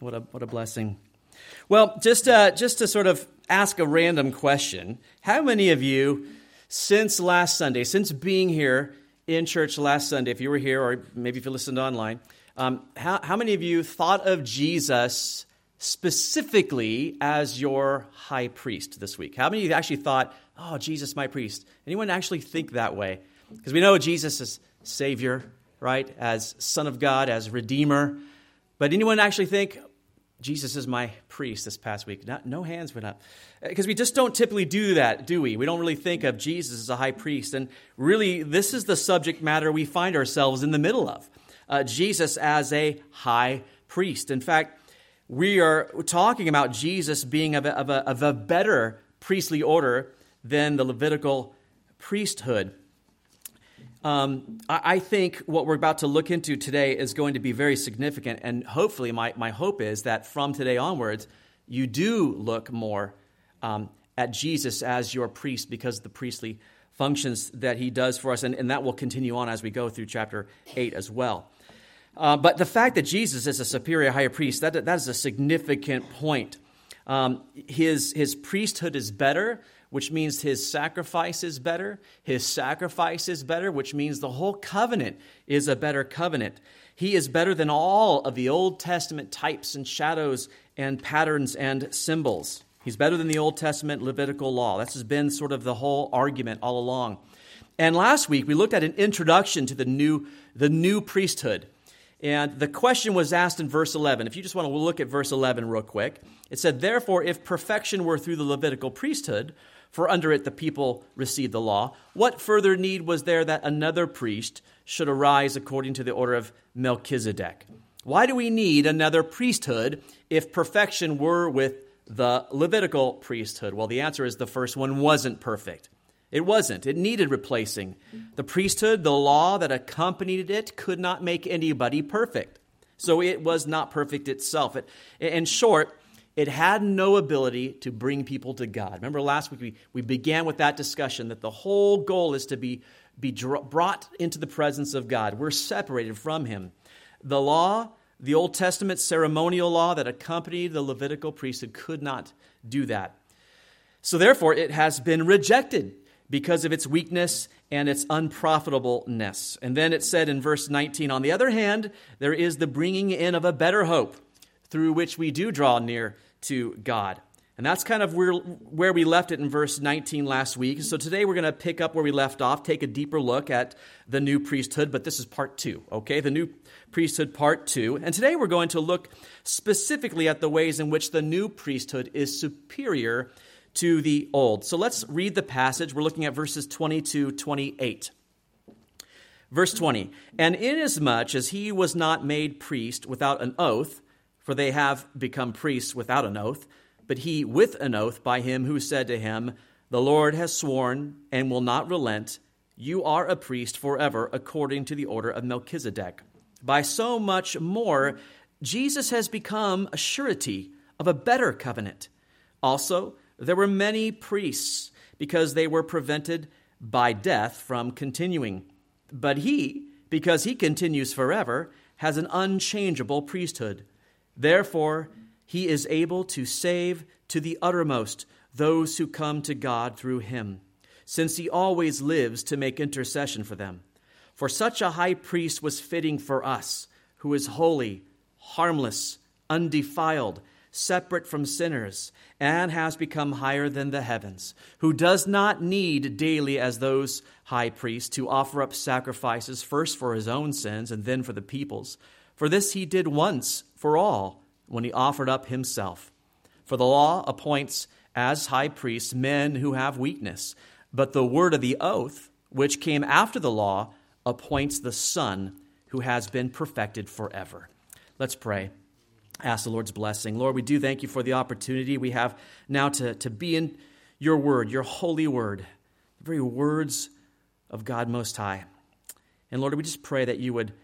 What a, what a blessing. Well, just, uh, just to sort of ask a random question how many of you, since last Sunday, since being here in church last Sunday, if you were here or maybe if you listened online, um, how, how many of you thought of Jesus specifically as your high priest this week? How many of you actually thought, oh, Jesus, my priest? Anyone actually think that way? Because we know Jesus is Savior, right? As Son of God, as Redeemer. But anyone actually think, Jesus is my priest this past week? Not, no hands went up. Because we just don't typically do that, do we? We don't really think of Jesus as a high priest. And really, this is the subject matter we find ourselves in the middle of uh, Jesus as a high priest. In fact, we are talking about Jesus being of a, of, a, of a, better priestly order than the Levitical priesthood. Um, I, think what we're about to look into today is going to be very significant, and hopefully, my, my hope is that from today onwards, you do look more um, at Jesus as your priest because of the priestly functions that he does for us, and, and that will continue on as we go through chapter 8 as well. Uh, but the fact that Jesus is a superior high priest, that, that is a significant point. Um, his, his priesthood is better, which means his sacrifice is better. His sacrifice is better, which means the whole covenant is a better covenant. He is better than all of the Old Testament types and shadows and patterns and symbols. He's better than the Old Testament Levitical law. That's been sort of the whole argument all along. And last week we looked at an introduction to the new, the new priesthood. And the question was asked in verse 11. If you just want to look at verse 11 real quick, it said, Therefore, if perfection were through the Levitical priesthood, for under it the people received the law, what further need was there that another priest should arise according to the order of Melchizedek? Why do we need another priesthood if perfection were with the Levitical priesthood? Well, the answer is the first one wasn't perfect. It wasn't. It needed replacing. The priesthood, the law that accompanied it, could not make anybody perfect. So it was not perfect itself. It, in short, it had no ability to bring people to God. Remember last week we, we began with that discussion that the whole goal is to be, be brought into the presence of God. We're separated from Him. The law, the Old Testament ceremonial law that accompanied the Levitical priesthood, could not do that. So therefore, it has been rejected because of its weakness and its unprofitableness. And then it said in verse 19, on the other hand, there is the bringing in of a better hope through which we do draw near to God. And that's kind of where, where we left it in verse 19 last week. So today we're going to pick up where we left off, take a deeper look at the new priesthood, but this is part two, okay? The new priesthood, part two. And today we're going to look specifically at the ways in which the new priesthood is superior to the old. So let's read the passage. We're looking at verses 20 to 28. Verse 20 And inasmuch as he was not made priest without an oath, for they have become priests without an oath, but he with an oath by him who said to him, The Lord has sworn and will not relent, you are a priest forever according to the order of Melchizedek. By so much more, Jesus has become a surety of a better covenant. Also, there were many priests because they were prevented by death from continuing. But he, because he continues forever, has an unchangeable priesthood. Therefore, he is able to save to the uttermost those who come to God through him, since he always lives to make intercession for them. For such a high priest was fitting for us, who is holy, harmless, undefiled, separate from sinners, and has become higher than the heavens, who does not need daily, as those high priests, to offer up sacrifices first for his own sins and then for the people's. For this he did once for all when he offered up himself. For the law appoints as high priests men who have weakness, but the word of the oath, which came after the law, appoints the Son who has been perfected forever. Let's pray ask the Lord's blessing. Lord, we do thank you for the opportunity we have now to, to be in your word, your holy word, the very words of God Most High. And Lord, we just pray that you would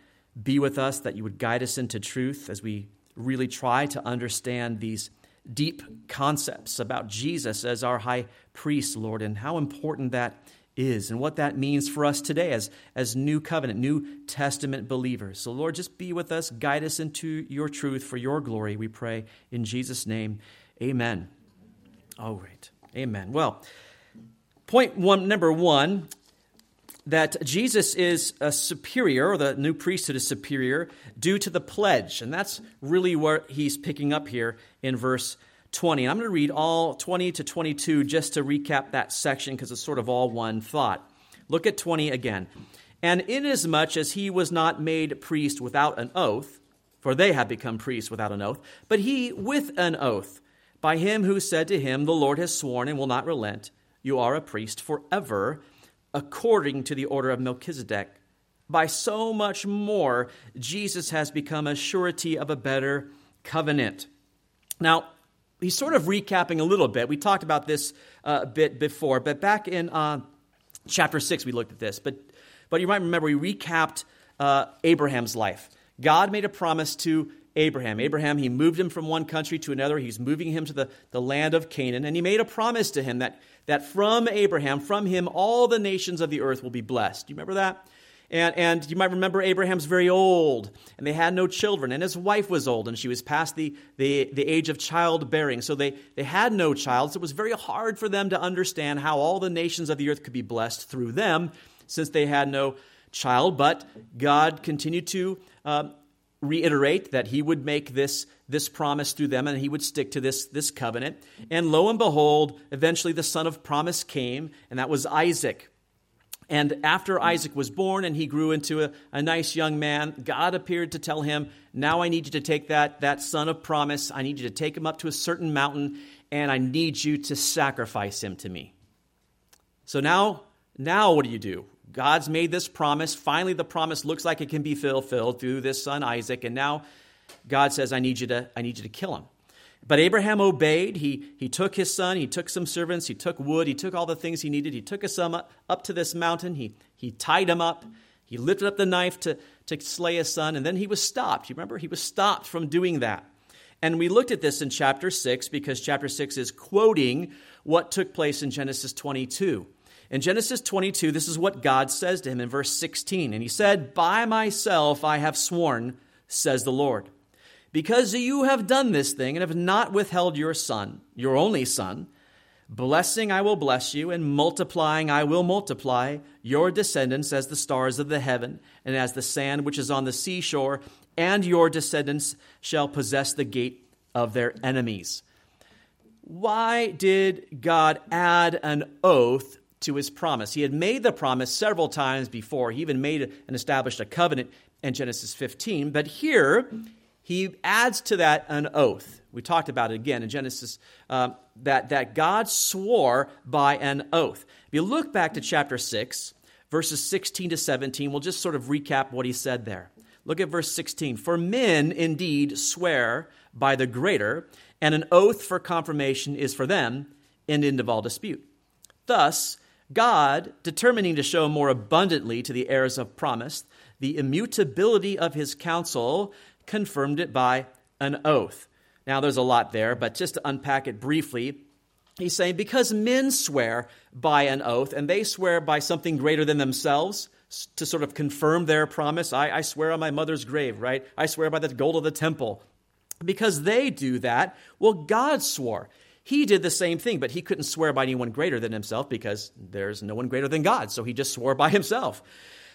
be with us, that you would guide us into truth as we really try to understand these deep concepts about Jesus as our high priest, Lord, and how important that is and what that means for us today as, as New Covenant, New Testament believers. So, Lord, just be with us, guide us into your truth for your glory, we pray. In Jesus' name, amen. All right. Amen. Well, point one, number one, that Jesus is a superior, or the new priesthood is superior, due to the pledge. And that's really what he's picking up here in verse 20. And I'm going to read all 20 to 22 just to recap that section because it's sort of all one thought. Look at 20 again. And inasmuch as he was not made priest without an oath, for they have become priests without an oath, but he with an oath, by him who said to him, The Lord has sworn and will not relent, you are a priest forever, according to the order of Melchizedek. By so much more, Jesus has become a surety of a better covenant. Now, he's sort of recapping a little bit. We talked about this uh, a bit before, but back in uh, chapter 6, we looked at this. But, but you might remember we recapped uh, Abraham's life. God made a promise to Abraham. Abraham, he moved him from one country to another. He's moving him to the, the land of Canaan. And he made a promise to him that, that from Abraham, from him, all the nations of the earth will be blessed. Do you remember that? And, and you might remember Abraham's very old, and they had no children, and his wife was old, and she was past the, the, the age of childbearing. So they, they had no child, so it was very hard for them to understand how all the nations of the earth could be blessed through them, since they had no child. But God continued to uh, reiterate that he would make this, this promise through them and he would stick to this, this covenant. And lo and behold, eventually the son of promise came, and that was Isaac. And after Isaac was born and he grew into a, a, nice young man, God appeared to tell him, Now I need you to take that, that son of promise, I need you to take him up to a certain mountain, and I need you to sacrifice him to me. So now, now what do you do? God's made this promise. Finally, the promise looks like it can be fulfilled through this son Isaac, and now God says, I need you to, I need you to kill him. But Abraham obeyed. He, he took his son, he took some servants, he took wood, he took all the things he needed. He took his son up, to this mountain, he, he tied him up, he lifted up the knife to, to slay his son, and then he was stopped. You remember? He was stopped from doing that. And we looked at this in chapter 6 because chapter 6 is quoting what took place in Genesis 22. In Genesis 22, this is what God says to him in verse 16. And he said, By myself I have sworn, says the Lord because you have done this thing and have not withheld your son, your only son, blessing I will bless you, and multiplying I will multiply your descendants as the stars of the heaven, and as the sand which is on the seashore, and your descendants shall possess the gate of their enemies. Why did God add an oath to his promise? He had made the promise several times before. He even made and established a covenant in Genesis 15. But here, he adds to that an oath. We talked about it again in Genesis, uh, that, that God swore by an oath. If you look back to chapter 6, verses 16 to 17, we'll just sort of recap what he said there. Look at verse 16. For men indeed swear by the greater, and an oath for confirmation is for them an end of all dispute. Thus, God, determining to show more abundantly to the heirs of promise the immutability of his counsel, confirmed it by an oath. Now, there's a lot there, but just to unpack it briefly, he's saying because men swear by an oath, and they swear by something greater than themselves to sort of confirm their promise. I, I swear on my mother's grave, right? I swear by the gold of the temple. Because they do that, well, God swore. He did the same thing, but he couldn't swear by anyone greater than himself because there's no one greater than God. So he just swore by himself.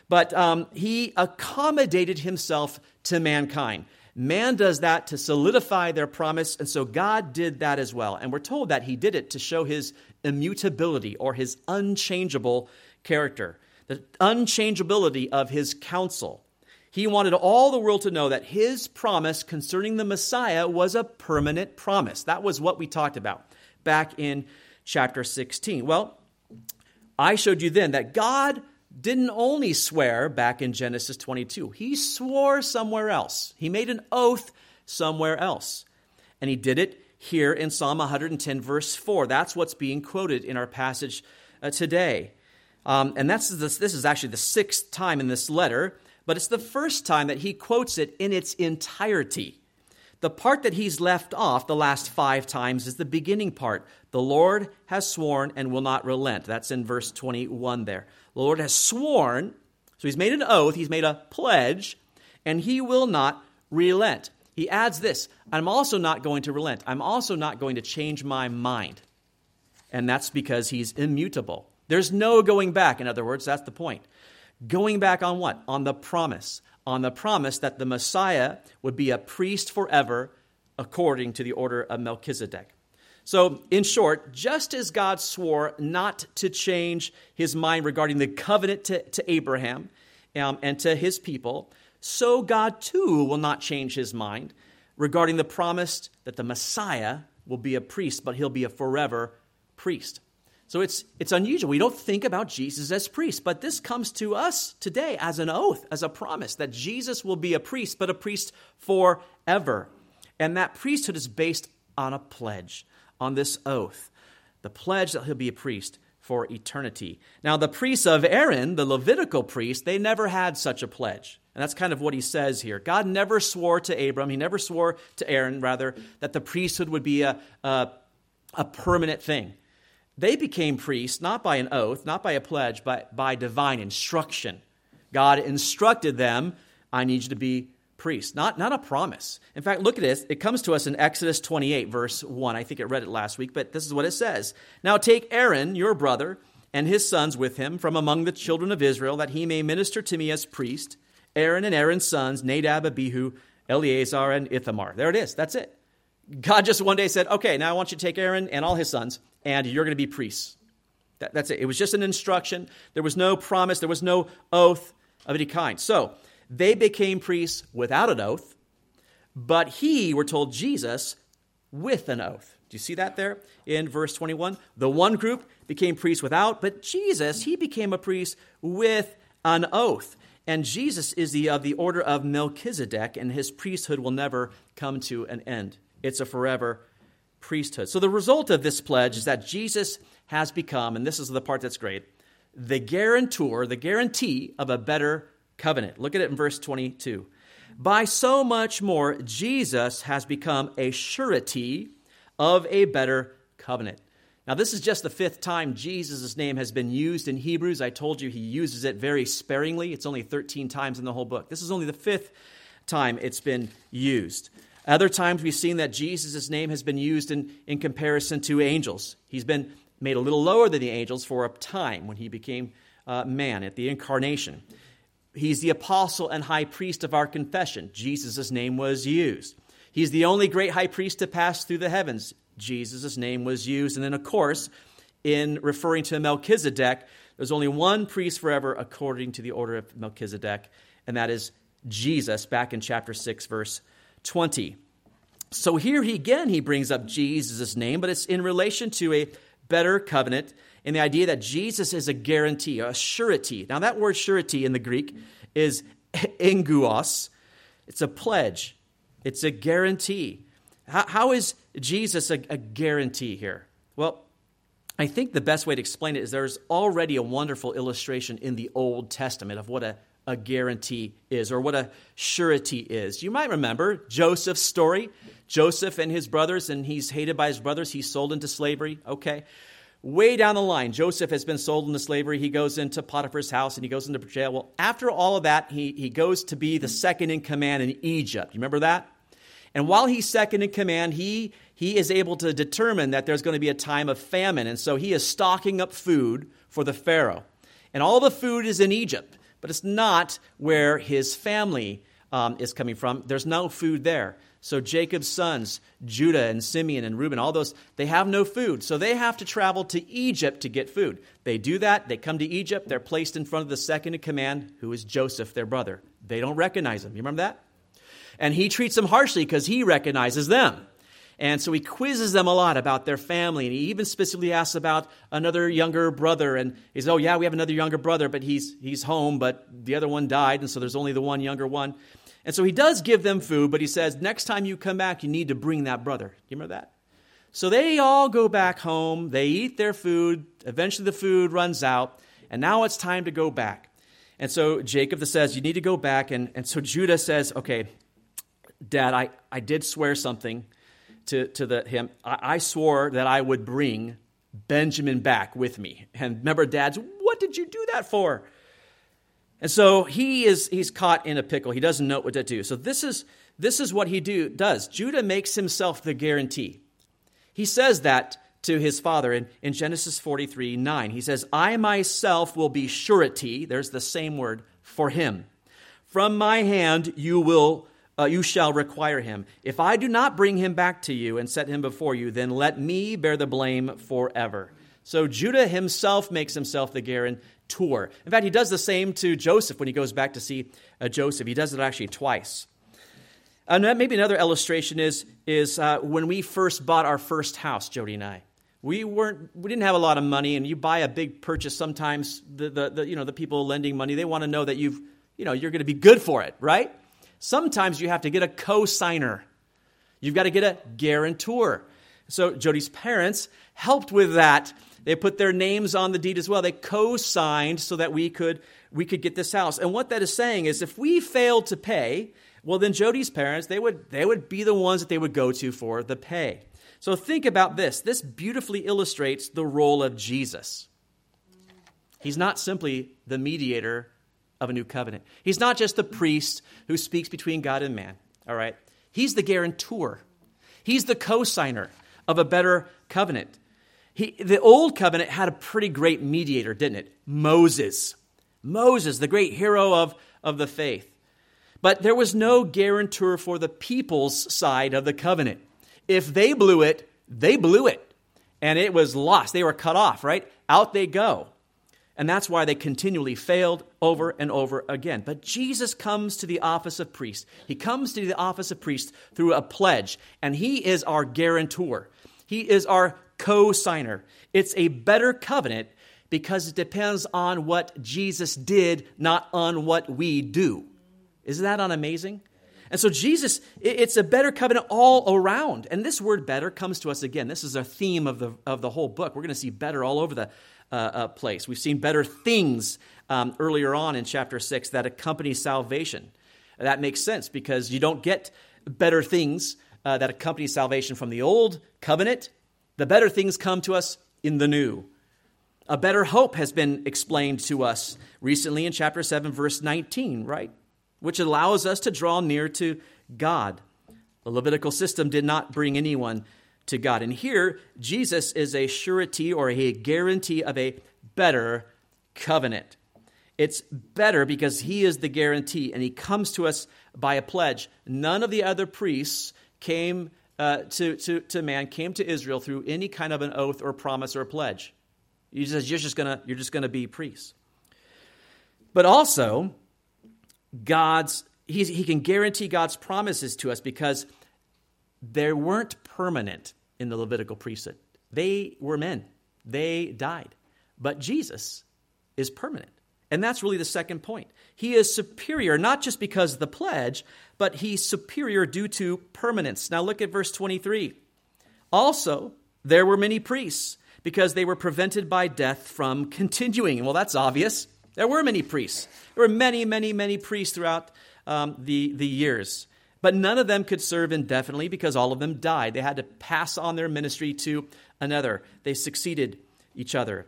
But um, he accommodated himself to mankind. Man does that to solidify their promise, and so God did that as well. And we're told that he did it to show his immutability or his unchangeable character, the unchangeability of his counsel. He wanted all the world to know that his promise concerning the Messiah was a permanent promise. That was what we talked about back in chapter 16. Well, I showed you then that God didn't only swear back in Genesis 22, he swore somewhere else. He made an oath somewhere else. And he did it here in Psalm 110, verse 4. That's what's being quoted in our passage uh, today. Um, and that's this, this is actually the sixth time in this letter, but it's the first time that he quotes it in its entirety. the part that he's left off the last five times is the beginning part. The Lord has sworn and will not relent. That's in verse 21 there. The Lord has sworn, so he's made an oath, he's made a pledge, and he will not relent. He adds this I'm also not going to relent. I'm also not going to change my mind. And that's because he's immutable. There's no going back. In other words, that's the point. Going back on what? On the promise on the promise that the Messiah would be a priest forever according to the order of Melchizedek. So, in short, just as God swore not to change his mind regarding the covenant to, to Abraham um, and to his people, so God too will not change his mind regarding the promise that the Messiah will be a priest, but he'll be a forever priest. So it's, it's unusual. We don't think about Jesus as priest, but this comes to us today as an oath, as a promise that Jesus will be a priest, but a priest forever. And that priesthood is based on a pledge, on this oath, the pledge that he'll be a priest for eternity. Now, the priests of Aaron, the Levitical priests, they never had such a pledge. And that's kind of what he says here. God never swore to Abram, he never swore to Aaron, rather, that the priesthood would be a, a, a permanent thing. They became priests not by an oath, not by a pledge, but by divine instruction. God instructed them, I need you to be priests, not, not a promise. In fact, look at this. It comes to us in Exodus 28, verse 1. I think I read it last week, but this is what it says Now take Aaron, your brother, and his sons with him from among the children of Israel, that he may minister to me as priest. Aaron and Aaron's sons, Nadab, Abihu, Eleazar, and Ithamar. There it is. That's it. God just one day said, Okay, now I want you to take Aaron and all his sons and you're going to be priests. That, that's it. It was just an instruction. There was no promise, there was no oath of any kind. So they became priests without an oath, but he, we're told, Jesus, with an oath. Do you see that there in verse 21? The one group became priests without, but Jesus, he became a priest with an oath. And Jesus is the, of the order of Melchizedek, and his priesthood will never come to an end. It's a forever priesthood. So the result of this pledge is that Jesus has become, and this is the part that's great, the guarantor, the guarantee of a better covenant. Look at it in verse 22. By so much more, Jesus has become a surety of a better covenant. Now, this is just the fifth time Jesus' name has been used in Hebrews. I told you he uses it very sparingly. It's only 13 times in the whole book. This is only the fifth time it's been used. Other times we've seen that Jesus' name has been used in, in comparison to angels. He's been made a little lower than the angels for a time when he became uh, man at the incarnation. He's the apostle and high priest of our confession. Jesus' name was used. He's the only great high priest to pass through the heavens. Jesus' name was used. And then, of course, in referring to Melchizedek, there's only one priest forever according to the order of Melchizedek, and that is Jesus, back in chapter 6, verse 20. So here he again he brings up Jesus' name, but it's in relation to a better covenant and the idea that Jesus is a guarantee, a surety. Now that word surety in the Greek is enguos. It's a pledge. It's a guarantee. how, how is Jesus a, a guarantee here? Well, I think the best way to explain it is there's already a wonderful illustration in the Old Testament of what a a guarantee is or what a surety is. You might remember Joseph's story. Joseph and his brothers, and he's hated by his brothers. He's sold into slavery. Okay. Way down the line, Joseph has been sold into slavery. He goes into Potiphar's house and he goes into jail. Well, after all of that, he, he goes to be the second in command in Egypt. You remember that? And while he's second in command, he, he is able to determine that there's going to be a time of famine. And so he is stocking up food for the Pharaoh. And all the food is in Egypt but it's not where his family um, is coming from. There's no food there. So Jacob's sons, Judah and Simeon and Reuben, all those, they have no food. So they have to travel to Egypt to get food. They do that. They come to Egypt. They're placed in front of the second in command, who is Joseph, their brother. They don't recognize him. You remember that? And he treats them harshly because he recognizes them. And so he quizzes them a lot about their family. And he even specifically asks about another younger brother. And he says, Oh, yeah, we have another younger brother, but he's, he's home, but the other one died. And so there's only the one younger one. And so he does give them food, but he says, Next time you come back, you need to bring that brother. Do you remember that? So they all go back home. They eat their food. Eventually the food runs out. And now it's time to go back. And so Jacob says, You need to go back. And, and so Judah says, Okay, Dad, I, I did swear something to, to the, him. I, I swore that I would bring Benjamin back with me. And remember, Dad's, what did you do that for? And so he is he's caught in a pickle. He doesn't know what to do. So this is this is what he do, does. Judah makes himself the guarantee. He says that to his father in, in Genesis 43 9. He says, I myself will be surety, there's the same word, for him. From my hand you will uh, you shall require him. If I do not bring him back to you and set him before you, then let me bear the blame forever. So Judah himself makes himself the guarantor. In fact, he does the same to Joseph when he goes back to see uh, Joseph. He does it actually twice. And maybe another illustration is, is uh, when we first bought our first house, Jody and I. We weren't we didn't have a lot of money, and you buy a big purchase. Sometimes the, the, the you know the people lending money they want to know that you've you know you're going to be good for it, right? Sometimes you have to get a co-signer. You've got to get a guarantor. So Jody's parents helped with that. They put their names on the deed as well. They co-signed so that we could we could get this house. And what that is saying is if we failed to pay, well then Jody's parents, they would they would be the ones that they would go to for the pay. So think about this. This beautifully illustrates the role of Jesus. He's not simply the mediator of a new covenant. He's not just the priest who speaks between God and man, all right? He's the guarantor. He's the co-signer of a better covenant. He, the old covenant had a pretty great mediator, didn't it? Moses. Moses, the great hero of, of the faith. But there was no guarantor for the people's side of the covenant. If they blew it, they blew it. And it was lost. They were cut off, right? Out they go. And that's why they continually failed over and over again. But Jesus comes to the office of priest. He comes to the office of priest through a pledge, and he is our guarantor. He is our co signer. It's a better covenant because it depends on what Jesus did, not on what we do. Isn't that amazing? And so Jesus, it's a better covenant all around. And this word better comes to us again. This is a theme of the, of the whole book. We're going to see better all over the, uh, uh, place. We've seen better things um, earlier on in chapter 6 that accompany salvation. That makes sense because you don't get better things uh, that accompany salvation from the old covenant. The better things come to us in the new. A better hope has been explained to us recently in chapter 7, verse 19, right? Which allows us to draw near to God. The Levitical system did not bring anyone to God. And here, Jesus is a surety or a guarantee of a better covenant. It's better because he is the guarantee and he comes to us by a pledge. None of the other priests came uh, to, to, to man, came to Israel through any kind of an oath or promise or pledge. He says, You're just gonna, you're just gonna be priests. But also, God's he can guarantee God's promises to us because they weren't permanent in the Levitical priesthood. They were men, they died. But Jesus is permanent. And that's really the second point. He is superior, not just because of the pledge, but he's superior due to permanence. Now look at verse 23. Also, there were many priests because they were prevented by death from continuing. Well, that's obvious. There were many priests. There were many, many, many priests throughout um, the, the years. But none of them could serve indefinitely because all of them died. They had to pass on their ministry to another. They succeeded each other.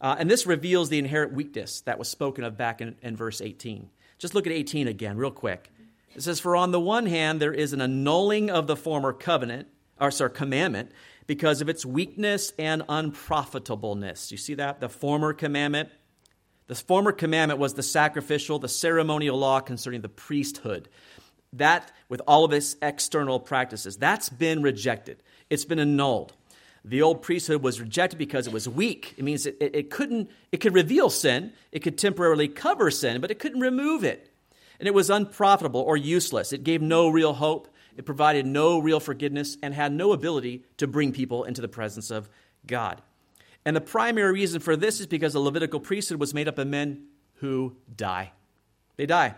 Uh, and this reveals the inherent weakness that was spoken of back in, in verse 18. Just look at 18 again, real quick. It says, For on the one hand, there is an annulling of the former covenant, or sorry, commandment, because of its weakness and unprofitableness. You see that? The former commandment. The former commandment was the sacrificial, the ceremonial law concerning the priesthood that, with all of its external practices, that's been rejected. It's been annulled. The old priesthood was rejected because it was weak. It means it, it, couldn't, it could reveal sin, it could temporarily cover sin, but it couldn't remove it. And it was unprofitable or useless. It gave no real hope, it provided no real forgiveness, and had no ability to bring people into the presence of God. And the primary reason for this is because the Levitical priesthood was made up of men who die. They die.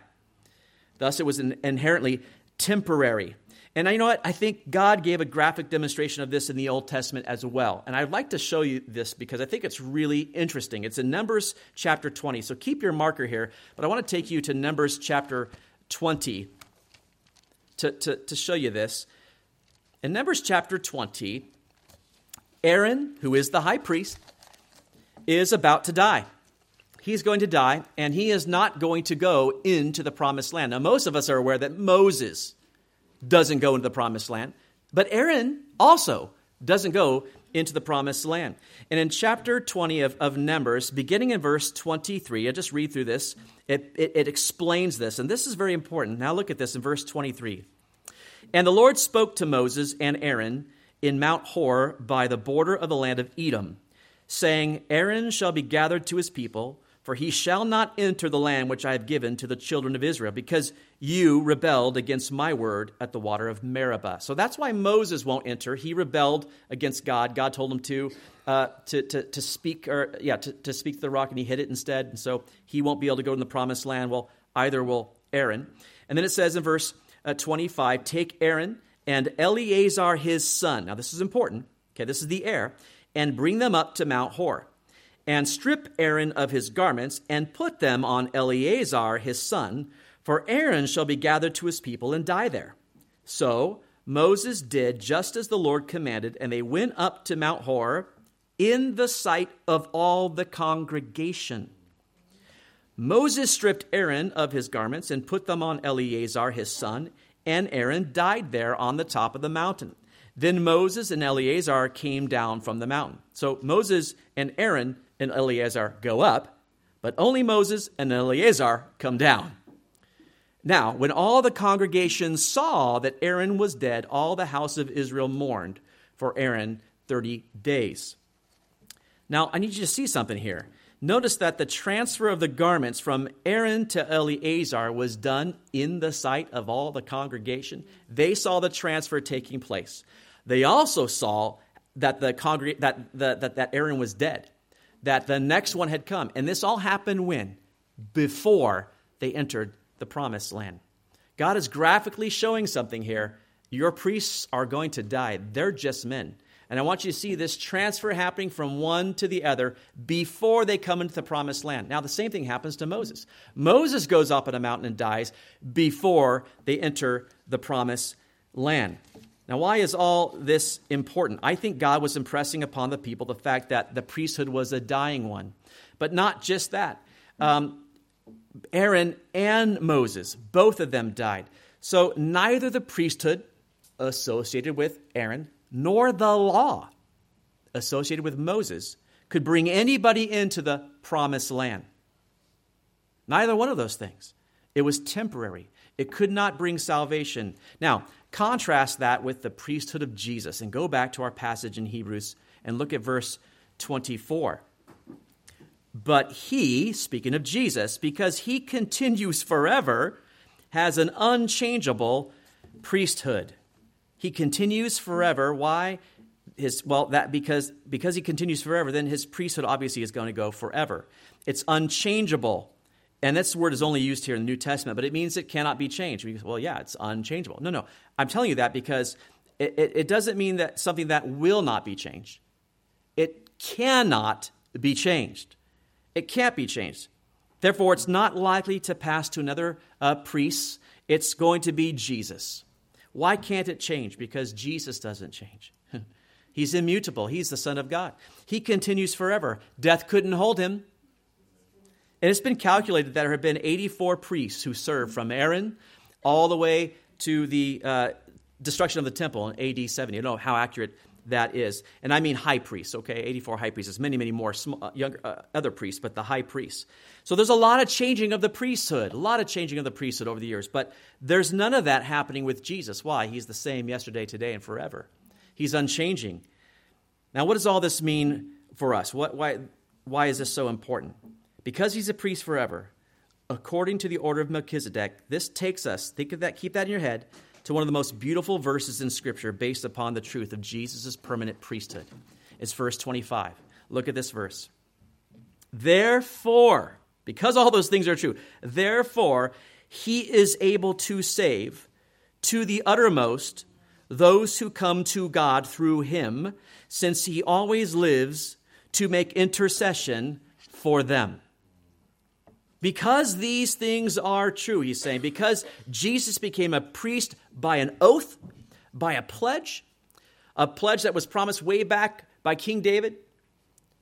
Thus, it was inherently temporary. And you know what? I think God gave a graphic demonstration of this in the Old Testament as well. And I'd like to show you this because I think it's really interesting. It's in Numbers chapter 20. So keep your marker here, but I want to take you to Numbers chapter 20. to, to, to show you this. In Numbers chapter 20, Aaron, who is the high priest, is about to die. He's going to die, and he is not going to go into the promised land. Now, most of us are aware that Moses doesn't go into the promised land, but Aaron also doesn't go into the promised land. And in chapter 20 of, of Numbers, beginning in verse 23, I just read through this, it, it, it explains this. And this is very important. Now look at this in verse 23. And the Lord spoke to Moses and Aaron in Mount Hor by the border of the land of Edom, saying, Aaron shall be gathered to his people for he shall not enter the land which I have given to the children of Israel, because you rebelled against my word at the water of Meribah. So that's why Moses won't enter. He rebelled against God. God told him to, uh, to, to, to, speak, or yeah, to, to speak to the rock, and he hid it instead. And so he won't be able to go to the promised land. Well, either will Aaron. And then it says in verse uh, 25, take Aaron and Eleazar his son. Now this is important. Okay, this is the heir, and bring them up to Mount Hor and strip Aaron of his garments, and put them on Eleazar his son, for Aaron shall be gathered to his people and die there. So Moses did just as the Lord commanded, and they went up to Mount Hor in the sight of all the congregation. Moses stripped Aaron of his garments and put them on Eleazar his son, and Aaron died there on the top of the mountain. Then Moses and Eleazar came down from the mountain. So Moses and Aaron and Eleazar go up, but only Moses and Eleazar come down. Now, when all the congregation saw that Aaron was dead, all the house of Israel mourned for Aaron 30 days. Now, I need you to see something here. Notice that the transfer of the garments from Aaron to Eleazar was done in the sight of all the congregation. They saw the transfer taking place. They also saw that the congreg- that, the, that, that Aaron was dead that the next one had come. And this all happened when? Before they entered the promised land. God is graphically showing something here. Your priests are going to die, they're just men. And I want you to see this transfer happening from one to the other before they come into the promised land. Now, the same thing happens to Moses. Moses goes up on a mountain and dies before they enter the promised land. Now, why is all this important? I think God was impressing upon the people the fact that the priesthood was a dying one. But not just that. Um, Aaron and Moses, both of them died. So neither the priesthood associated with Aaron nor the law associated with Moses could bring anybody into the promised land. Neither one of those things. It was temporary. It could not bring salvation. Now, Contrast that with the priesthood of Jesus and go back to our passage in Hebrews and look at verse 24. But he, speaking of Jesus, because he continues forever, has an unchangeable priesthood. He continues forever. Why? His, well, that because because he continues forever, then his priesthood obviously is going to go forever. It's unchangeable. And this word is only used here in the New Testament, but it means it cannot be changed. Well, yeah, it's unchangeable. No, no. I'm telling you that because it, it, it doesn't mean that something that will not be changed. It cannot be changed. It can't be changed. Therefore, it's not likely to pass to another uh, priest. It's going to be Jesus. Why can't it change? Because Jesus doesn't change. He's immutable. He's the Son of God. He continues forever. Death couldn't hold him. And it's been calculated that there have been 84 priests who served from Aaron all the way to the uh, destruction of the temple in AD 70. I don't know how accurate that is. And I mean high priests, okay? 84 high priests. There's many, many more small, uh, younger, uh, other priests, but the high priests. So there's a lot of changing of the priesthood, a lot of changing of the priesthood over the years. But there's none of that happening with Jesus. Why? He's the same yesterday, today, and forever. He's unchanging. Now, what does all this mean for us? What, why, why is this so important? Because he's a priest forever, according to the order of Melchizedek, this takes us, think of that, keep that in your head, to one of the most beautiful verses in Scripture based upon the truth of Jesus' permanent priesthood. It's verse 25. Look at this verse. Therefore, because all those things are true, therefore, he is able to save to the uttermost those who come to God through him, since he always lives to make intercession for them. Because these things are true, he's saying, because Jesus became a priest by an oath, by a pledge, a pledge that was promised way back by King David,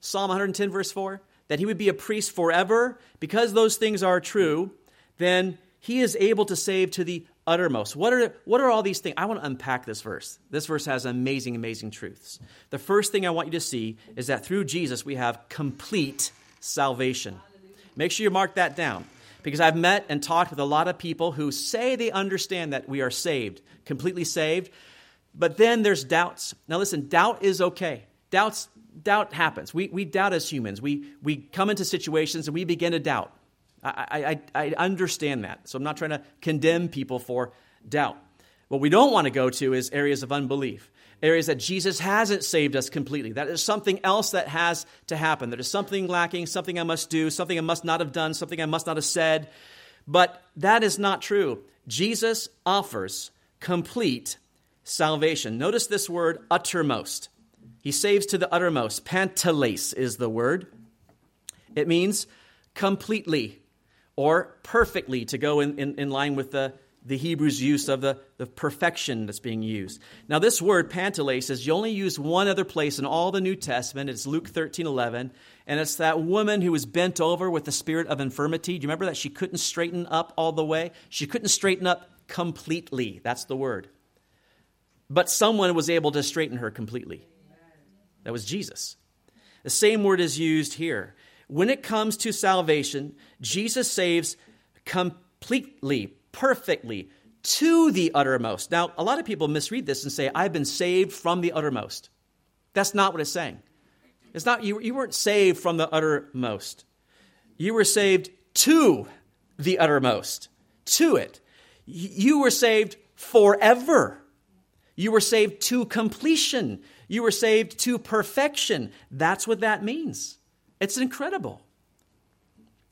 Psalm 110, verse 4, that he would be a priest forever. Because those things are true, then he is able to save to the uttermost. What are, what are all these things? I want to unpack this verse. This verse has amazing, amazing truths. The first thing I want you to see is that through Jesus we have complete salvation. Make sure you mark that down because I've met and talked with a lot of people who say they understand that we are saved, completely saved, but then there's doubts. Now, listen, doubt is okay. Doubts, doubt happens. We, we doubt as humans. We, we come into situations and we begin to doubt. I, I, I understand that. So I'm not trying to condemn people for doubt. What we don't want to go to is areas of unbelief, areas that Jesus hasn't saved us completely. That is something else that has to happen. There is something lacking, something I must do, something I must not have done, something I must not have said. But that is not true. Jesus offers complete salvation. Notice this word, uttermost. He saves to the uttermost. Panteles is the word. It means completely or perfectly, to go in, in, in line with the, the Hebrew's use of the, the perfection that's being used. Now, this word, panteles, is you only used one other place in all the New Testament. It's Luke 13 11. And it's that woman who was bent over with the spirit of infirmity. Do you remember that? She couldn't straighten up all the way. She couldn't straighten up completely. That's the word. But someone was able to straighten her completely. That was Jesus. The same word is used here when it comes to salvation, Jesus saves completely, perfectly, to the uttermost. Now, a lot of people misread this and say, I've been saved from the uttermost. That's not what it's saying. It's not, you, you weren't saved from the uttermost. You were saved to the uttermost, to it. You were saved forever. You were saved to completion. You were saved to perfection. That's what that means. It's incredible.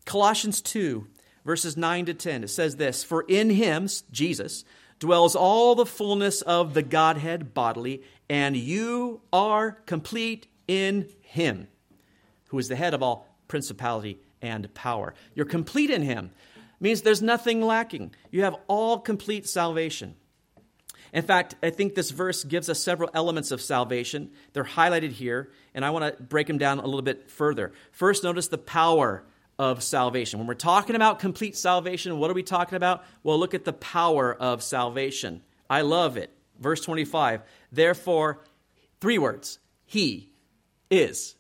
Colossians 2, verses 9 to 10, it says this For in him, Jesus, dwells all the fullness of the Godhead bodily, and you are complete in him, who is the head of all principality and power. You're complete in him. means there's nothing lacking. You have all complete salvation. In fact, I think this verse gives us several elements of salvation. They're highlighted here, and I want to break them down a little bit further. First, notice the power of salvation. When we're talking about complete salvation, what are we talking about? Well, look at the power of salvation. I love it. Verse 25. Therefore, three words He is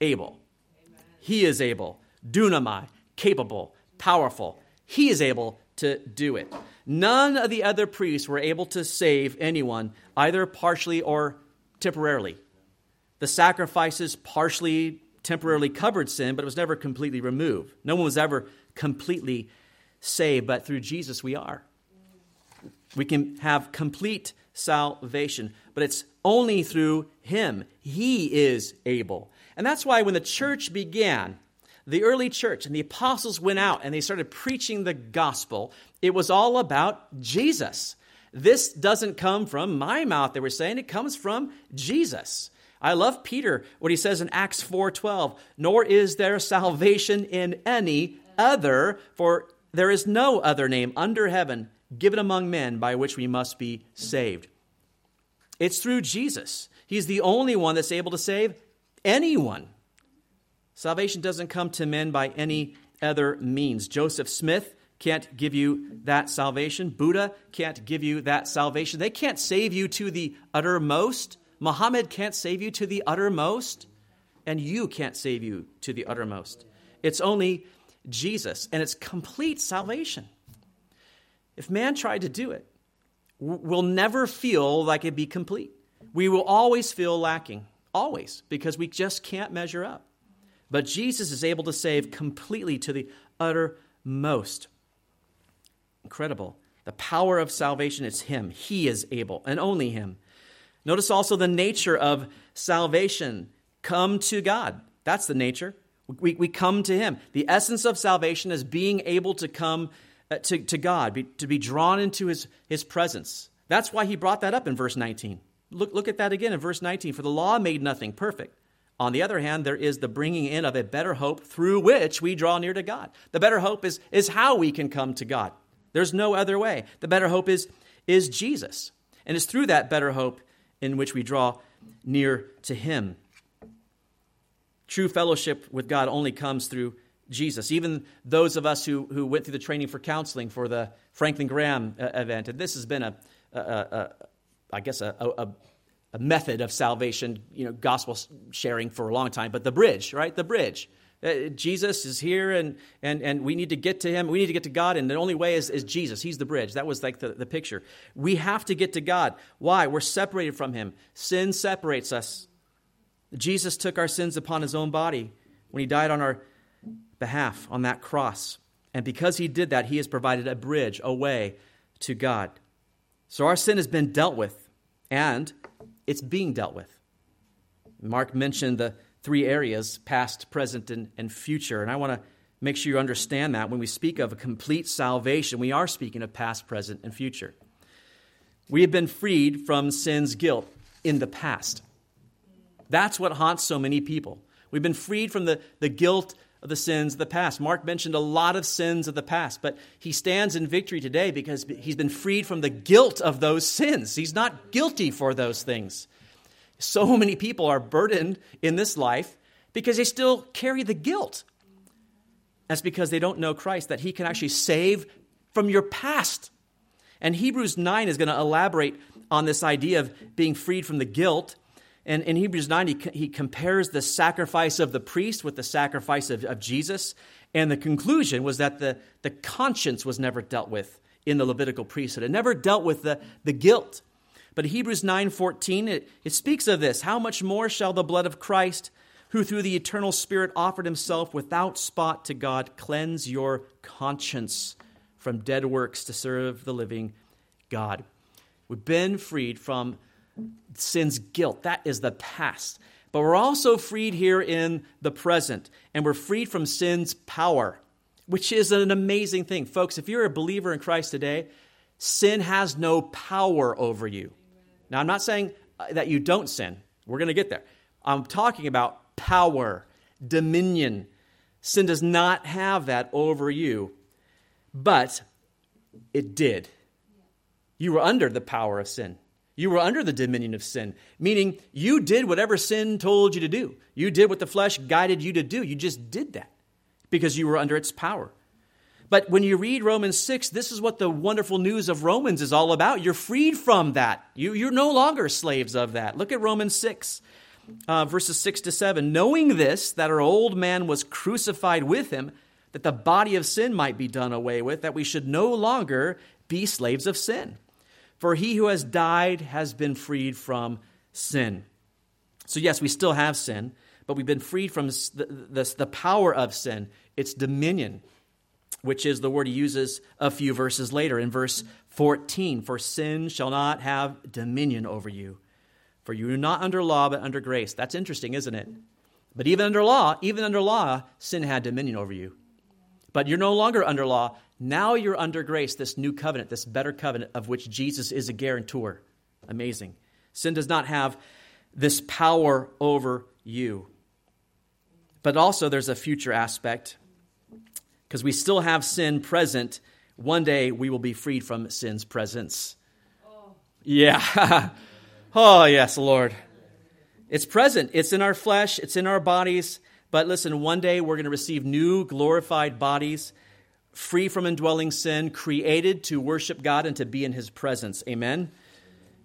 able. Amen. He is able. Dunamai, capable, powerful. He is able to do it. None of the other priests were able to save anyone, either partially or temporarily. The sacrifices partially, temporarily covered sin, but it was never completely removed. No one was ever completely saved, but through Jesus we are. We can have complete salvation, but it's only through Him. He is able. And that's why when the church began, the early church and the apostles went out and they started preaching the gospel, it was all about Jesus. This doesn't come from my mouth, they were saying, it comes from Jesus. I love Peter, what he says in Acts 4:12, nor is there salvation in any other, for there is no other name under heaven given among men by which we must be saved. It's through Jesus. He's the only one that's able to save anyone. Salvation doesn't come to men by any other means. Joseph Smith can't give you that salvation. Buddha can't give you that salvation. They can't save you to the uttermost. Muhammad can't save you to the uttermost. And you can't save you to the uttermost. It's only Jesus, and it's complete salvation. If man tried to do it, we'll never feel like it'd be complete. We will always feel lacking, always, because we just can't measure up. But Jesus is able to save completely to the uttermost. Incredible. The power of salvation is Him. He is able, and only Him. Notice also the nature of salvation come to God. That's the nature. We, we come to Him. The essence of salvation is being able to come uh, to, to God, be, to be drawn into his, his presence. That's why He brought that up in verse 19. Look, look at that again in verse 19. For the law made nothing perfect On the other hand, there is the bringing in of a better hope through which we draw near to God. The better hope is, is how we can come to God. There's no other way. The better hope is, is Jesus. And it's through that better hope in which we draw near to Him. True fellowship with God only comes through Jesus. Even those of us who, who went through the training for counseling for the Franklin Graham uh, event, and this has been a, I guess, a, a, a method of salvation, you know, gospel sharing for a long time, but the bridge, right? The bridge. Uh, Jesus is here and, and, and we need to get to him. We need to get to God, and the only way is, is Jesus. He's the bridge. That was like the, the picture. We have to get to God. Why? We're separated from him. Sin separates us. Jesus took our sins upon his own body when he died on our behalf on that cross. And because he did that, he has provided a bridge, a way to God. So our sin has been dealt with, and it's being dealt with. Mark mentioned the three areas past, present, and, and future. And I want to make sure you understand that when we speak of a complete salvation, we are speaking of past, present, and future. We have been freed from sin's guilt in the past. That's what haunts so many people. We've been freed from the, the guilt of the sins of the past. Mark mentioned a lot of sins of the past, but he stands in victory today because he's been freed from the guilt of those sins. He's not guilty for those things. So many people are burdened in this life because they still carry the guilt. That's because they don't know Christ, that he can actually save from your past. And Hebrews 9 is going to elaborate on this idea of being freed from the guilt and in Hebrews 9, he, he compares the sacrifice of the priest with the sacrifice of, of Jesus. And the conclusion was that the, the conscience was never dealt with in the Levitical priesthood. It never dealt with the, the guilt. But Hebrews 9:14, it, it speaks of this. How much more shall the blood of Christ, who through the eternal Spirit offered himself without spot to God, cleanse your conscience from dead works to serve the living God? We've been freed from sin's guilt. That is the past. But we're also freed here in the present, and we're freed from sin's power, which is an amazing thing. Folks, if you're a believer in Christ today, sin has no power over you. Now, I'm not saying uh, that you don't sin. We're going to get there. I'm talking about power, dominion. Sin does not have that over you, but it did. You were under the power of sin. You were under the dominion of sin, meaning you did whatever sin told you to do. You did what the flesh guided you to do. You just did that because you were under its power. But when you read Romans 6, this is what the wonderful news of Romans is all about. You're freed from that. You, you're no longer slaves of that. Look at Romans 6, uh, verses 6 to 7. Knowing this, that our old man was crucified with him, that the body of sin might be done away with, that we should no longer be slaves of sin. For he who has died has been freed from sin. So, yes, we still have sin, but we've been freed from the, the, the power of sin, its dominion, which is the word he uses a few verses later in verse 14 For sin shall not have dominion over you. For you are not under law, but under grace. That's interesting, isn't it? But even under law, even under law, sin had dominion over you. But you're no longer under law. Now you're under grace, this new covenant, this better covenant of which Jesus is a guarantor. Amazing. Sin does not have this power over you. But also, there's a future aspect because we still have sin present. One day we will be freed from sin's presence. Oh. Yeah. oh, yes, Lord. It's present, it's in our flesh, it's in our bodies. But listen, one day we're going to receive new glorified bodies free from indwelling sin, created to worship God and to be in his presence. Amen.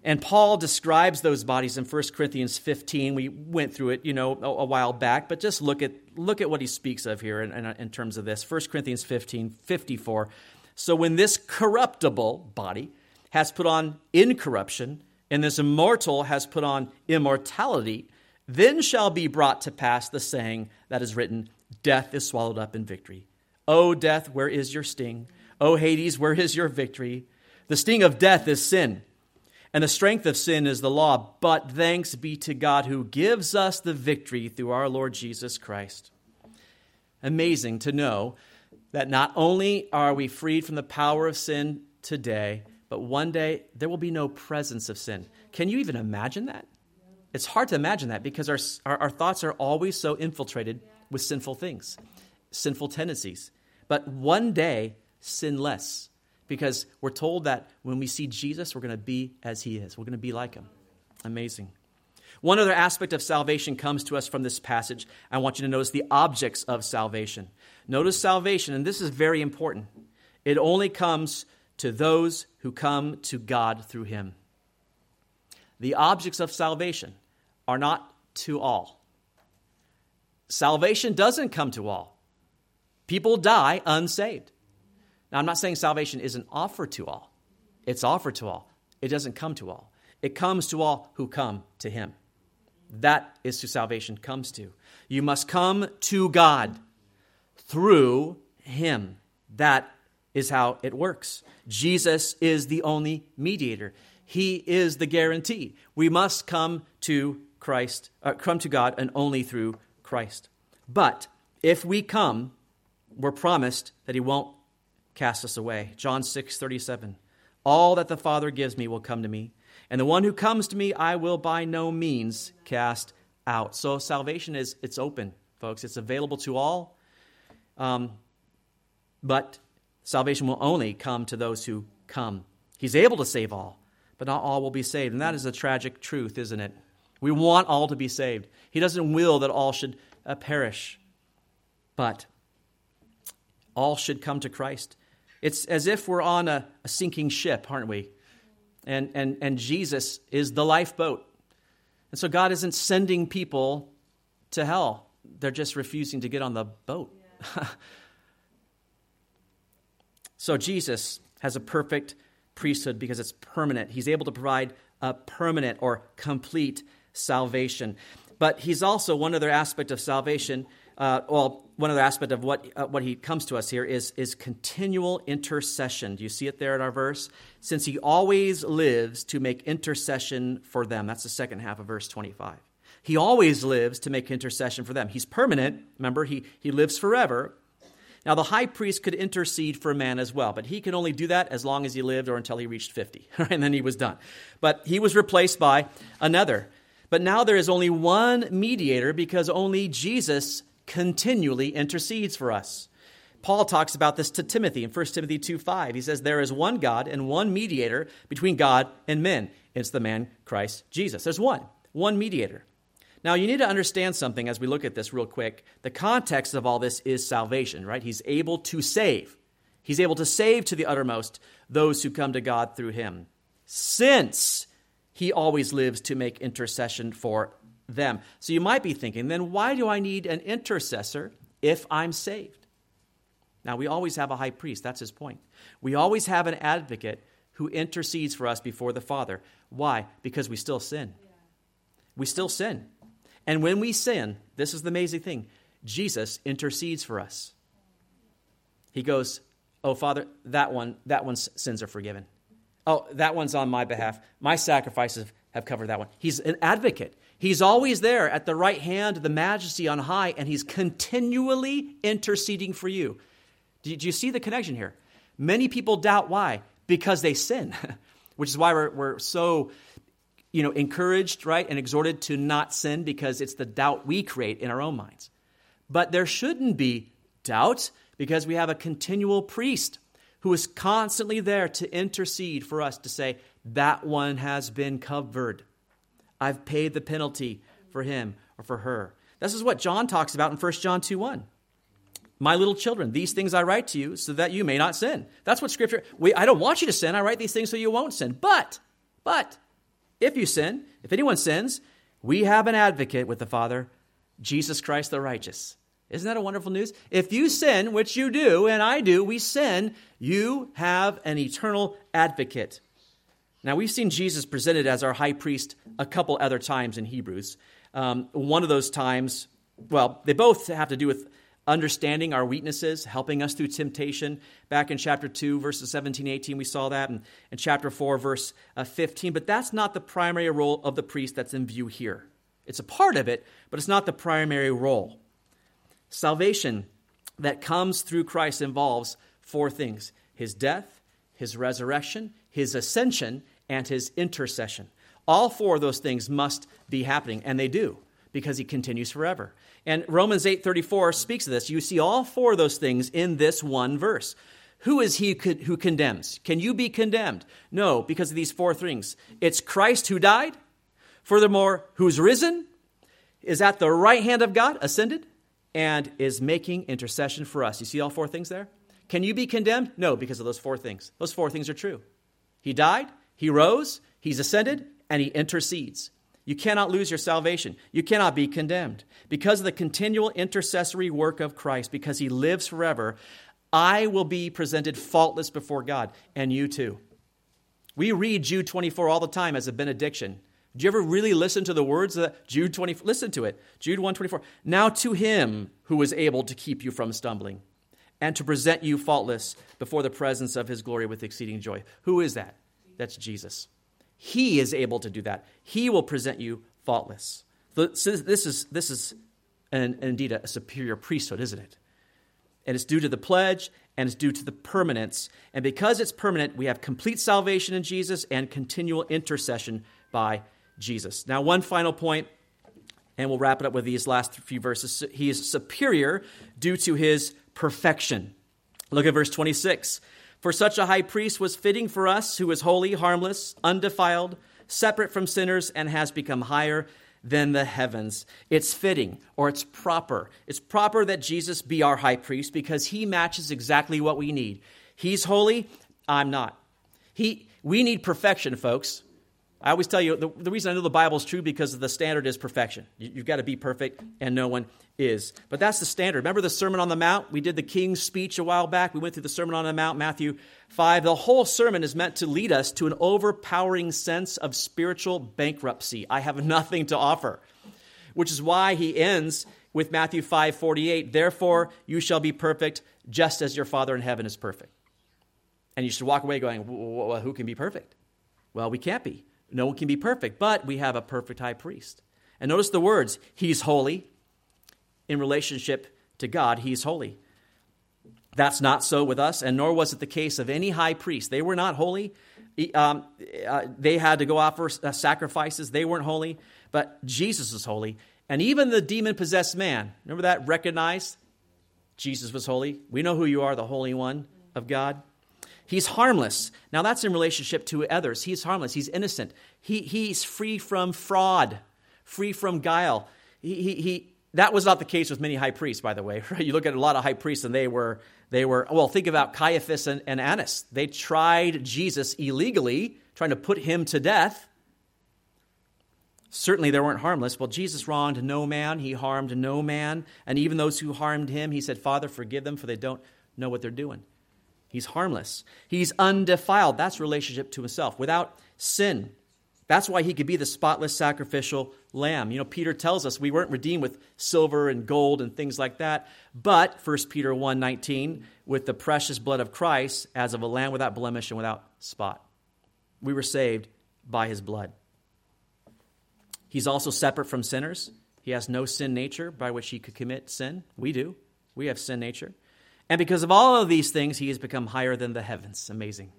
And Paul describes those bodies in 1 Corinthians 15. We went through it, you know, a, a while back, but just look at, look at what he speaks of here in, in, in terms of this. 1 Corinthians 15, 54. So when this corruptible body has put on incorruption, and this immortal has put on immortality, then shall be brought to pass the saying that is written, Death is swallowed up in victory. O death, where is your sting? O Hades, where is your victory? The sting of death is sin, and the strength of sin is the law. But thanks be to God who gives us the victory through our Lord Jesus Christ. Amazing to know that not only are we freed from the power of sin today, but one day there will be no presence of sin. Can you even imagine that? It's hard to imagine that because our, our, our thoughts are always so infiltrated with sinful things, sinful tendencies. But one day, sin less because we're told that when we see Jesus, we're going to be as he is. We're going to be like him. Amazing. One other aspect of salvation comes to us from this passage. I want you to notice the objects of salvation. Notice salvation, and this is very important. It only comes to those who come to God through him. The objects of salvation are not to all. Salvation doesn't come to all. People die unsaved. Now, I'm not saying salvation isn't offered to all, it's offered to all. It doesn't come to all. It comes to all who come to Him. That is who salvation comes to. You must come to God through Him. That is how it works. Jesus is the only mediator. He is the guarantee. We must come to Christ, uh, come to God, and only through Christ. But if we come, we're promised that He won't cast us away. John 6 37. All that the Father gives me will come to me, and the one who comes to me I will by no means cast out. So salvation is it's open, folks. It's available to all. Um, but salvation will only come to those who come. He's able to save all, but not all will be saved. And that is a tragic truth, isn't it? We want all to be saved. He doesn't will that all should uh, perish, but all should come to Christ. It's as if we're on a, a sinking ship, aren't we? And, and, and Jesus is the lifeboat. And so God isn't sending people to hell, they're just refusing to get on the boat. So Jesus has a perfect priesthood because it's permanent. He's able to provide a permanent or complete salvation. But he's also one other aspect of salvation uh, well, one other aspect of what, uh, what he comes to us here is, is continual intercession. Do you see it there in our verse? Since he always lives to make intercession for them. That's the second half of verse 25. He always lives to make intercession for them. He's permanent. Remember, he, he lives forever. Now, the high priest could intercede for a man as well, but he could only do that as long as he lived or until he reached 50, right? and then he was done. But he was replaced by another. But now there is only one mediator because only Jesus continually intercedes for us. Paul talks about this to Timothy in 1 Timothy 2 5. He says, There is one God and one mediator between God and men. It's the man Christ Jesus. There's one, one mediator. Now, you need to understand something as we look at this real quick. The context of all this is salvation, right? He's able to save. He's able to save to the uttermost those who come to God through him. Since he always lives to make intercession for them. So you might be thinking, then why do I need an intercessor if I'm saved? Now, we always have a high priest. That's his point. We always have an advocate who intercedes for us before the Father. Why? Because we still sin. We still sin. And when we sin, this is the amazing thing Jesus intercedes for us. He goes, Oh, Father, that one, that one's sins are forgiven. Oh, that one's on my behalf. My sacrifices have covered that one. He's an advocate. He's always there at the right hand of the majesty on high, and he's continually interceding for you. Do you see the connection here? Many people doubt why? Because they sin, which is why we're, we're so you know, encouraged, right, and exhorted to not sin because it's the doubt we create in our own minds. But there shouldn't be doubt because we have a continual priest who is constantly there to intercede for us to say, that one has been covered. I've paid the penalty for him or for her. This is what John talks about in 1 John 2 1. My little children, these things I write to you so that you may not sin. That's what Scripture, we, I don't want you to sin. I write these things so you won't sin. But, but, if you sin, if anyone sins, we have an advocate with the Father, Jesus Christ the righteous. Isn't that a wonderful news? If you sin, which you do, and I do, we sin, you have an eternal advocate now, we've seen Jesus presented as our high priest a couple other times in Hebrews. Um, one of those times, well, they both have to do with understanding our weaknesses, helping us through temptation. Back in chapter 2, verses 17, 18, we saw that, and in chapter 4, verse uh, 15. But that's not the primary role of the priest that's in view here. It's a part of it, but it's not the primary role. Salvation that comes through Christ involves four things his death, his resurrection, his ascension, and his intercession. All four of those things must be happening, and they do, because he continues forever. And Romans 8:34 speaks of this. You see all four of those things in this one verse. Who is he who condemns? Can you be condemned? No, because of these four things. It's Christ who died, furthermore, who's risen, is at the right hand of God, ascended, and is making intercession for us. You see all four things there? Can you be condemned? No, because of those four things. Those four things are true. He died, he rose, he's ascended, and he intercedes. You cannot lose your salvation. You cannot be condemned. Because of the continual intercessory work of Christ, because he lives forever, I will be presented faultless before God, and you too. We read Jude 24 all the time as a benediction. Do you ever really listen to the words of Jude 20? Listen to it. Jude 124. Now to him who is able to keep you from stumbling and to present you faultless before the presence of his glory with exceeding joy. Who is that? That's Jesus. He is able to do that. He will present you faultless. This is, this is an, indeed a superior priesthood, isn't it? And it's due to the pledge and it's due to the permanence. And because it's permanent, we have complete salvation in Jesus and continual intercession by Jesus. Now, one final point, and we'll wrap it up with these last few verses. He is superior due to his perfection. Look at verse 26. For such a high priest was fitting for us, who is holy, harmless, undefiled, separate from sinners, and has become higher than the heavens. It's fitting or it's proper. It's proper that Jesus be our high priest because he matches exactly what we need. He's holy, I'm not. He, we need perfection, folks. I always tell you the, the reason I know the Bible is true because the standard is perfection. You, you've got to be perfect, and no one is. But that's the standard. Remember the Sermon on the Mount? We did the King's speech a while back. We went through the Sermon on the Mount, Matthew 5. The whole sermon is meant to lead us to an overpowering sense of spiritual bankruptcy. I have nothing to offer, which is why he ends with Matthew 5 48. Therefore, you shall be perfect just as your Father in heaven is perfect. And you should walk away going, well, who can be perfect? Well, we can't be. No one can be perfect, but we have a perfect high priest. And notice the words, he's holy. In relationship to God, he's holy. That's not so with us, and nor was it the case of any high priest. They were not holy. Um, uh, they had to go offer uh, sacrifices. They weren't holy, but Jesus is holy. And even the demon possessed man, remember that? Recognized Jesus was holy. We know who you are, the Holy One of God. He's harmless. Now, that's in relationship to others. He's harmless. He's innocent. He, he's free from fraud, free from guile. He, he, he, that was not the case with many high priests, by the way. You look at a lot of high priests, and they were, they were well, think about Caiaphas and, and Annas. They tried Jesus illegally, trying to put him to death. Certainly, they weren't harmless. Well, Jesus wronged no man, he harmed no man. And even those who harmed him, he said, Father, forgive them, for they don't know what they're doing. He's harmless. He's undefiled. That's relationship to himself, without sin. That's why he could be the spotless sacrificial lamb. You know, Peter tells us we weren't redeemed with silver and gold and things like that, but 1 Peter 1:19 with the precious blood of Christ as of a lamb without blemish and without spot. We were saved by his blood. He's also separate from sinners. He has no sin nature by which he could commit sin. We do. We have sin nature. And because of all of these things, he has become higher than the heavens. Amazing.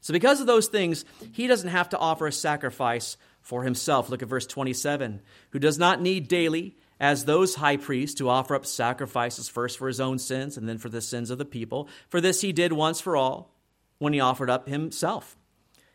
So, because of those things, he doesn't have to offer a sacrifice for himself. Look at verse 27 who does not need daily, as those high priests, to offer up sacrifices first for his own sins and then for the sins of the people. For this he did once for all when he offered up himself.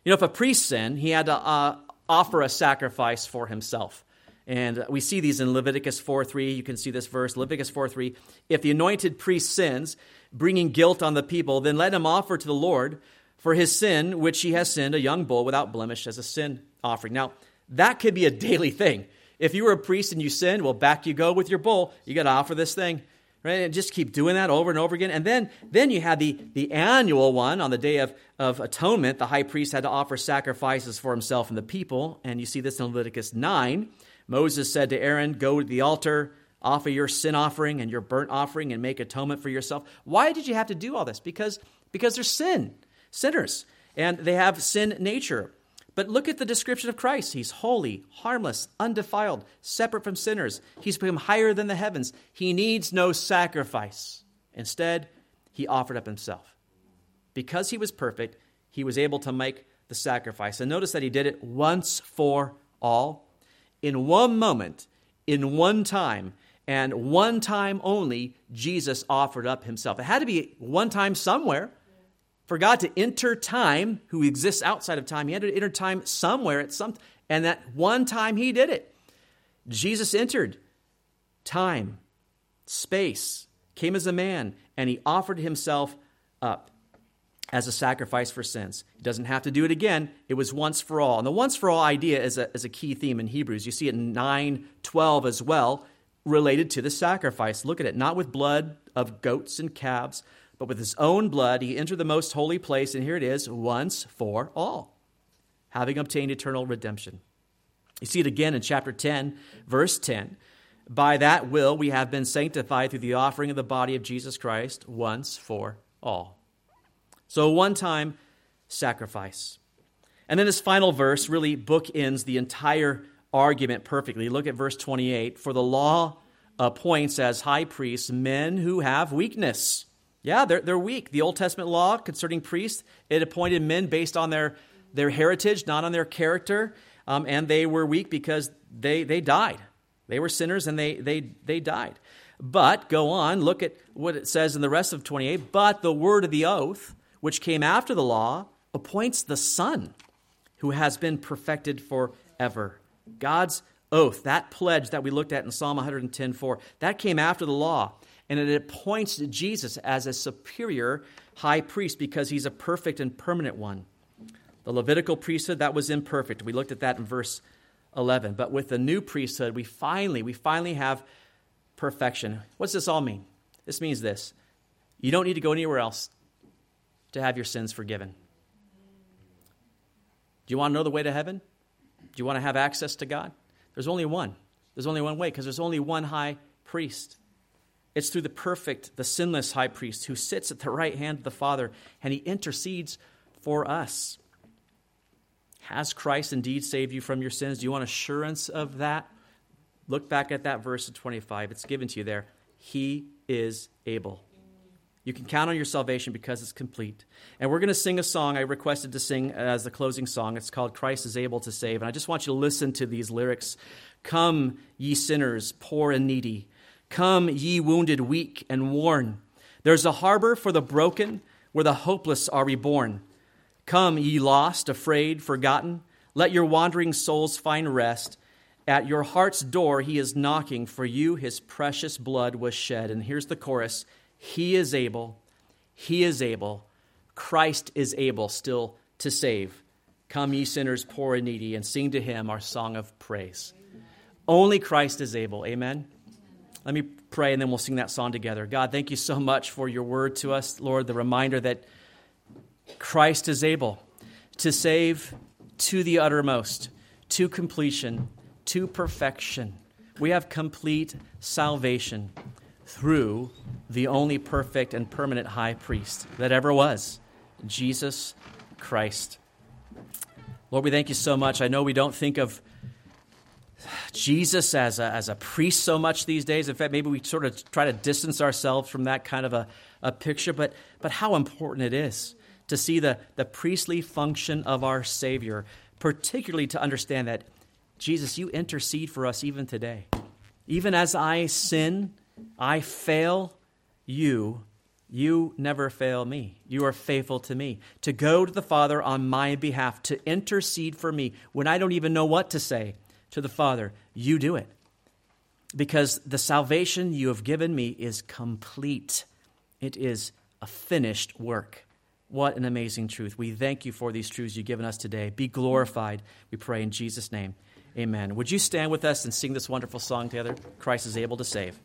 You know, if a priest sinned, he had to uh, offer a sacrifice for himself. And we see these in Leviticus 4 3. You can see this verse, Leviticus 4 3. If the anointed priest sins, bringing guilt on the people, then let him offer to the Lord for his sin, which he has sinned, a young bull without blemish as a sin offering. Now, that could be a daily thing. If you were a priest and you sinned, well, back you go with your bull. You got to offer this thing. Right? And just keep doing that over and over again. And then, then you had the, the annual one on the day of, of atonement. The high priest had to offer sacrifices for himself and the people. And you see this in Leviticus 9. Moses said to Aaron, Go to the altar, offer your sin offering and your burnt offering, and make atonement for yourself. Why did you have to do all this? Because, because there's sin, sinners, and they have sin nature. But look at the description of Christ. He's holy, harmless, undefiled, separate from sinners. He's become higher than the heavens. He needs no sacrifice. Instead, he offered up himself. Because he was perfect, he was able to make the sacrifice. And notice that he did it once for all, in one moment, in one time, and one time only, Jesus offered up himself. It had to be one time somewhere. For God to enter time, who exists outside of time, he had to enter time somewhere at some, and that one time he did it. Jesus entered time, space, came as a man, and he offered himself up as a sacrifice for sins. He doesn't have to do it again. It was once for all. And the once for all idea is a, is a key theme in Hebrews. You see it in 9 12 as well, related to the sacrifice. Look at it. Not with blood of goats and calves, but with his own blood, he entered the most holy place. And here it is, once for all, having obtained eternal redemption. You see it again in chapter 10, verse 10. By that will we have been sanctified through the offering of the body of Jesus Christ once for all. So, one time sacrifice. And then this final verse really bookends the entire argument perfectly. Look at verse 28. For the law appoints as high priests men who have weakness. Yeah, they're, they're weak. The Old Testament law concerning priests, it appointed men based on their, their heritage, not on their character. Um, and they were weak because they, they died. They were sinners and they, they, they died. But go on, look at what it says in the rest of 28. But the word of the oath, which came after the law, appoints the Son, who has been perfected forever. God's oath, that pledge that we looked at in Psalm 110:4, that came after the law, and it appoints Jesus as a superior high priest because he's a perfect and permanent one. The Levitical priesthood that was imperfect. We looked at that in verse 11. But with the new priesthood, we finally we finally have perfection. What's this all mean? This means this. You don't need to go anywhere else to have your sins forgiven. Do you want to know the way to heaven? Do you want to have access to God? There's only one. There's only one way because there's only one high priest. It's through the perfect, the sinless high priest who sits at the right hand of the Father and he intercedes for us. Has Christ indeed saved you from your sins? Do you want assurance of that? Look back at that verse in 25. It's given to you there. He is able. You can count on your salvation because it's complete. And we're going to sing a song I requested to sing as the closing song. It's called Christ is Able to Save. And I just want you to listen to these lyrics Come, ye sinners, poor and needy. Come, ye wounded, weak, and worn. There's a harbor for the broken where the hopeless are reborn. Come, ye lost, afraid, forgotten. Let your wandering souls find rest. At your heart's door, he is knocking. For you, his precious blood was shed. And here's the chorus he is able, He is able, Christ is able still to save. Come, ye sinners, poor and needy, and sing to Him our song of praise. Only Christ is able. Amen. Let me pray and then we'll sing that song together. God, thank you so much for your word to us, Lord, the reminder that Christ is able to save to the uttermost, to completion, to perfection. We have complete salvation through the only perfect and permanent high priest that ever was, Jesus Christ. Lord, we thank you so much. I know we don't think of Jesus as a, as a priest so much these days. In fact, maybe we sort of try to distance ourselves from that kind of a, a picture, but, but how important it is to see the, the priestly function of our Savior, particularly to understand that, Jesus, you intercede for us even today. Even as I sin, I fail you, you never fail me. You are faithful to me. To go to the Father on my behalf, to intercede for me when I don't even know what to say to the Father, you do it. Because the salvation you have given me is complete, it is a finished work. What an amazing truth. We thank you for these truths you've given us today. Be glorified, we pray in Jesus' name. Amen. Would you stand with us and sing this wonderful song together? Christ is able to save.